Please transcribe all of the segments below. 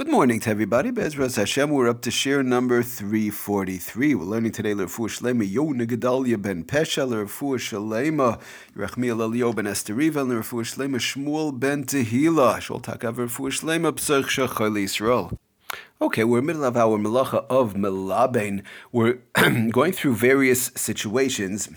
Good morning to everybody. Bezras Hashem, we're up to share number 343. We're learning today Lerfu Shlema Yona Gedalia ben Pesha, Lerfu Shlema Rechmiel Elio ben Esteriva, Lerfu Shlema Shmuel ben Tehila, Shol Takav Lerfu Shlema Psach Shachal Yisrael. Okay, we're in the middle of our melacha of melaben. We're going through various situations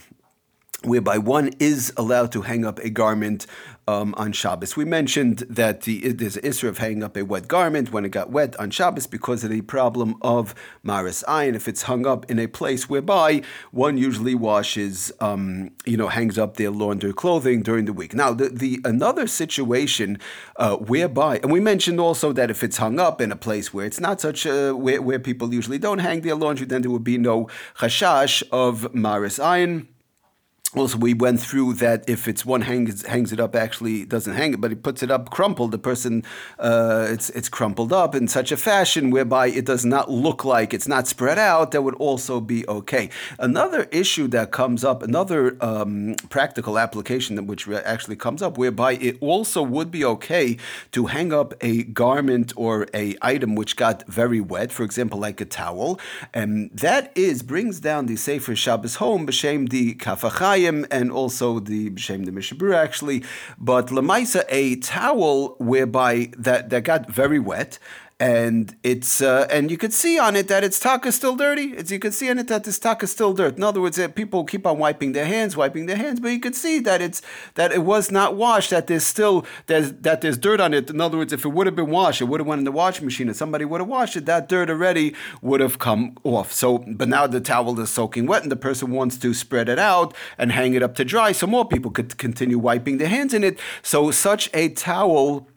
whereby one is allowed to hang up a garment um, on Shabbos. We mentioned that the, there's an issue of hanging up a wet garment when it got wet on Shabbos because of the problem of maris ayin. If it's hung up in a place whereby one usually washes, um, you know, hangs up their laundry clothing during the week. Now, the, the another situation uh, whereby, and we mentioned also that if it's hung up in a place where it's not such a, where, where people usually don't hang their laundry, then there would be no chashash of maris ayin also, we went through that if it's one hangs hangs it up, actually doesn't hang it, but he puts it up crumpled. The person, uh, it's it's crumpled up in such a fashion whereby it does not look like it's not spread out. That would also be okay. Another issue that comes up, another um, practical application that which actually comes up, whereby it also would be okay to hang up a garment or a item which got very wet, for example, like a towel, and that is brings down the Sefer Shabbos home b'shem the Kaf HaChaim and also the B'Shem the Mishnah Berurah actually, but Lamaisa, a towel whereby that, that got very wet and it's uh, and you could see on it that its taka is still dirty. It's, you could see on it that this taka is still dirt. In other words, people keep on wiping their hands, wiping their hands, but you could see that it's that it was not washed. That there's still there's that there's dirt on it. In other words, if it would have been washed, it would have went in the washing machine, and somebody would have washed it. That dirt already would have come off. So, but now the towel is soaking wet, and the person wants to spread it out and hang it up to dry, so more people could continue wiping their hands in it. So, such a towel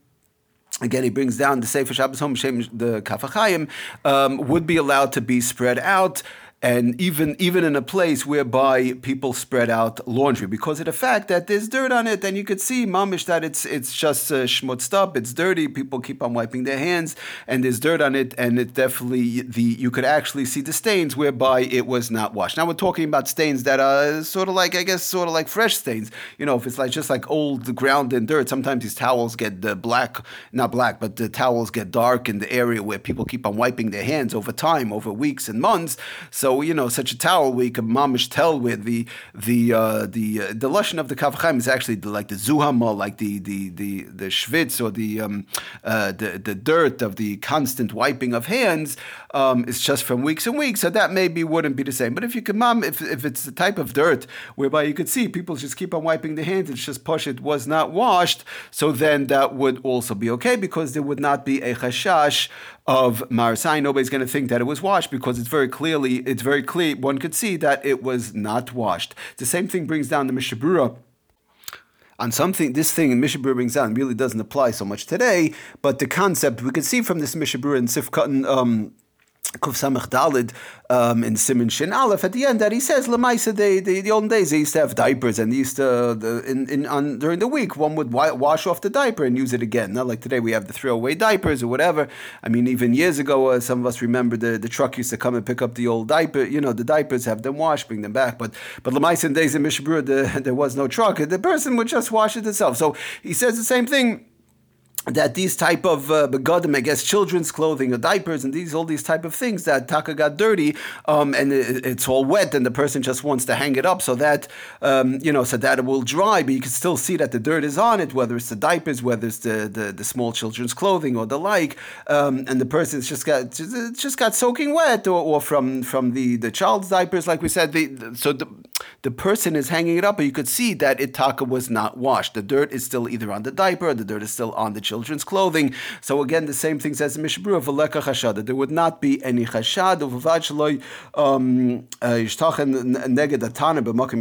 again, he brings down the Sefer Shabbos Home the Kaf HaChaim, um, would be allowed to be spread out and even even in a place whereby people spread out laundry because of the fact that there's dirt on it, and you could see mamish that it's it's just uh, schmutzed up, it's dirty. People keep on wiping their hands, and there's dirt on it, and it definitely the you could actually see the stains whereby it was not washed. Now we're talking about stains that are sort of like I guess sort of like fresh stains. You know, if it's like just like old ground and dirt, sometimes these towels get the black, not black, but the towels get dark in the area where people keep on wiping their hands over time, over weeks and months. So so you know, such a towel we can mamish tell with the the uh, the uh, the lashon of the Kaf HaChaim is actually the, like the zuhama, like the the the the schwitz or the um, uh, the the dirt of the constant wiping of hands. Um, it's just from weeks and weeks, so that maybe wouldn't be the same. But if you can mom, if if it's the type of dirt whereby you could see people just keep on wiping the hands, it's just push it was not washed, so then that would also be okay because there would not be a chashash of maris ayin. Nobody's going to think that it was washed because it's very clearly, it's very clear, one could see that it was not washed. The same thing brings down the Mishnah Berurah on something, this thing in Mishnah Berurah brings down really doesn't apply so much today, but the concept we could see from this Mishnah Berurah and Sifkatan, um, Kuf Samach Dalid um, in Simon Shin Aleph at the end that he says Lamaisa the, the the olden days they used to have diapers and they used to the, in, in on during the week one would wash off the diaper and use it again. Not like today we have the throwaway diapers or whatever. I mean even years ago uh, some of us remember the, the truck used to come and pick up the old diaper you know the diapers have them washed bring them back but but Lamaisa in days in Mishnah Berurah the, there was no truck the person would just wash it itself. So he says the same thing that these type of uh, begodim, I guess, children's clothing or diapers and these all these type of things that taka got dirty um, and it, it's all wet and the person just wants to hang it up so that um, you know so that it will dry, but you can still see that the dirt is on it, whether it's the diapers, whether it's the the, the small children's clothing or the like, um, and the person's just got just, just got soaking wet or, or from from the the child's diapers, like we said. The, so the the person is hanging it up, but you could see that itaka was not washed. The dirt is still either on the diaper, the dirt is still on the children's clothing. So again, the same thing says in Mishnah Berurah of Aleka Chashad, that there would not be any Chashad of Avachaloi uh, Yishtachen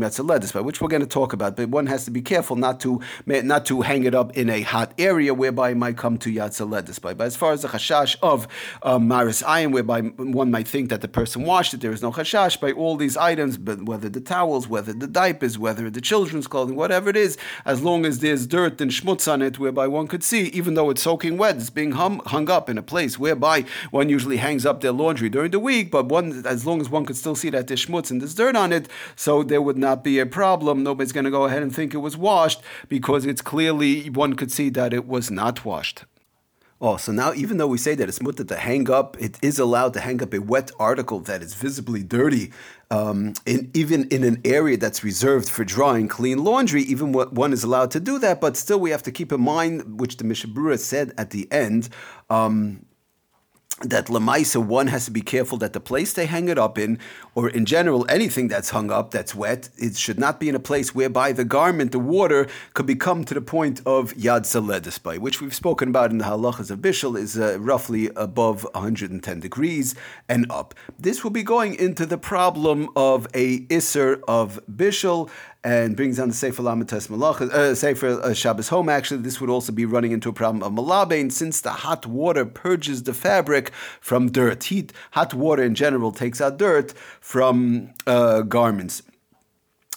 Yatzaledis, which we're going to talk about. But one has to be careful not to not to hang it up in a hot area whereby it might come to Yatzaledis. But as far as the Chashash of um, Maris Ayin, whereby one might think that the person washed it, there is no Chashash by all these items, but whether the towels, whether the diapers, whether the children's clothing, whatever it is, as long as there's dirt and schmutz on it, whereby one could see, even though it's soaking wet, it's being hung, hung up in a place whereby one usually hangs up their laundry during the week, but one, as long as one could still see that there's schmutz and there's dirt on it, so there would not be a problem. Nobody's going to go ahead and think it was washed because it's clearly, one could see that it was not washed. Oh, so now even though we say that it's mutter to hang up, it is allowed to hang up a wet article that is visibly dirty, um, in, even in an area that's reserved for drying clean laundry. Even what one is allowed to do that, but still we have to keep in mind, which the Mishnah Berurah said at the end. Um, that Lamaisa, one has to be careful that the place they hang it up in, or in general, anything that's hung up that's wet, it should not be in a place whereby the garment, the water, could become to the point of Yad Saledispai, which we've spoken about in the halachas of Bishul, is uh, roughly above 110 degrees and up. This will be going into the problem of a Isser of Bishul, and brings down the Sefer Lamites Malach, uh, Sefer uh, Shabbos Home. Actually, this would also be running into a problem of Malabain since the hot water purges the fabric from dirt. Heat, hot water in general takes out dirt from uh, garments.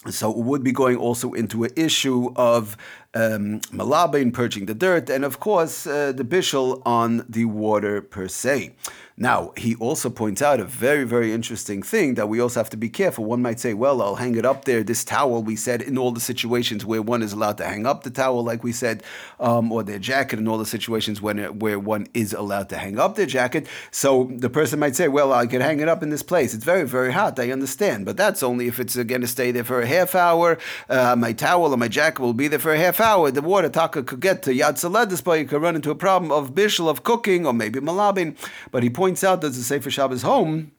So it would be going also into an issue of um, Malabain purging the dirt, and of course uh, the bishul on the water per se. Now, he also points out a very, very interesting thing that we also have to be careful. One might say, well, I'll hang it up there. This towel, we said, in all the situations where one is allowed to hang up the towel, like we said, um, or their jacket, in all the situations when it, where one is allowed to hang up their jacket. So the person might say, well, I could hang it up in this place. It's very, very hot. I understand. But that's only if it's going to stay there for a half hour. Uh, my towel or my jacket will be there for a half hour. The water taka could get to Yad Saledis, but you could run into a problem of bishul, of cooking, or maybe malabin. But he points points out that the Sefer Shabbos home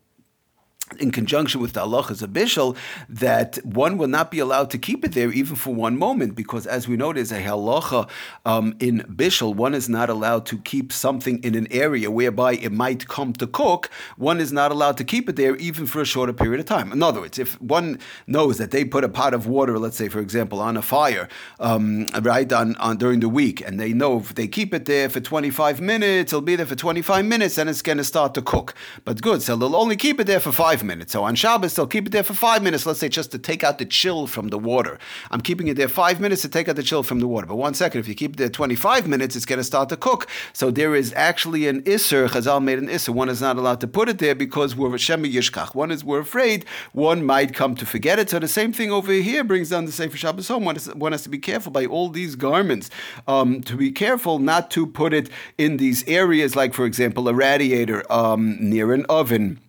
in conjunction with the halachas of Bishul, that one will not be allowed to keep it there even for one moment, because as we know, there's a halacha um, in Bishul, one is not allowed to keep something in an area whereby it might come to cook, one is not allowed to keep it there even for a shorter period of time. In other words, if one knows that they put a pot of water, let's say, for example, on a fire, um, right, on, on during the week, and they know if they keep it there for 25 minutes, it'll be there for 25 minutes, and it's going to start to cook. But good, so they'll only keep it there for five five minutes. So on Shabbos, they'll keep it there for five minutes, let's say just to take out the chill from the water. I'm keeping it there five minutes to take out the chill from the water. But one second, if you keep it there 25 minutes, it's going to start to cook. So there is actually an Isser, Chazal made an Isser. One is not allowed to put it there because we're Shemi Yishkach. One is we're afraid one might come to forget it. So the same thing over here brings down the Sefer Shabbos home. One, one has to be careful by all these garments, um, to be careful not to put it in these areas, like, for example, a radiator um, near an oven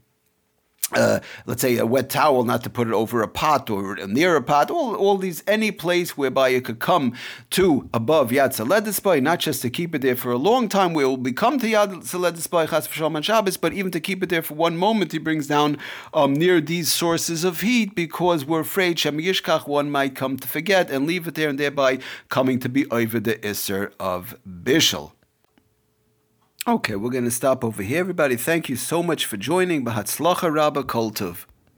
uh, let's say a wet towel, not to put it over a pot or near a pot, all, all these, any place whereby it could come to above Yad Saledispai, not just to keep it there for a long time where it will become to Yad Saledispai, Chas V'Shalom and Shabbos, but even to keep it there for one moment, he brings down um, near these sources of heat because we're afraid Shem Yishkach, one might come to forget and leave it there and thereby coming to be over the Isser of Bishul. Okay, we're going to stop over here, everybody. Thank you so much for joining. Bahatzlacha Rabba Koltov.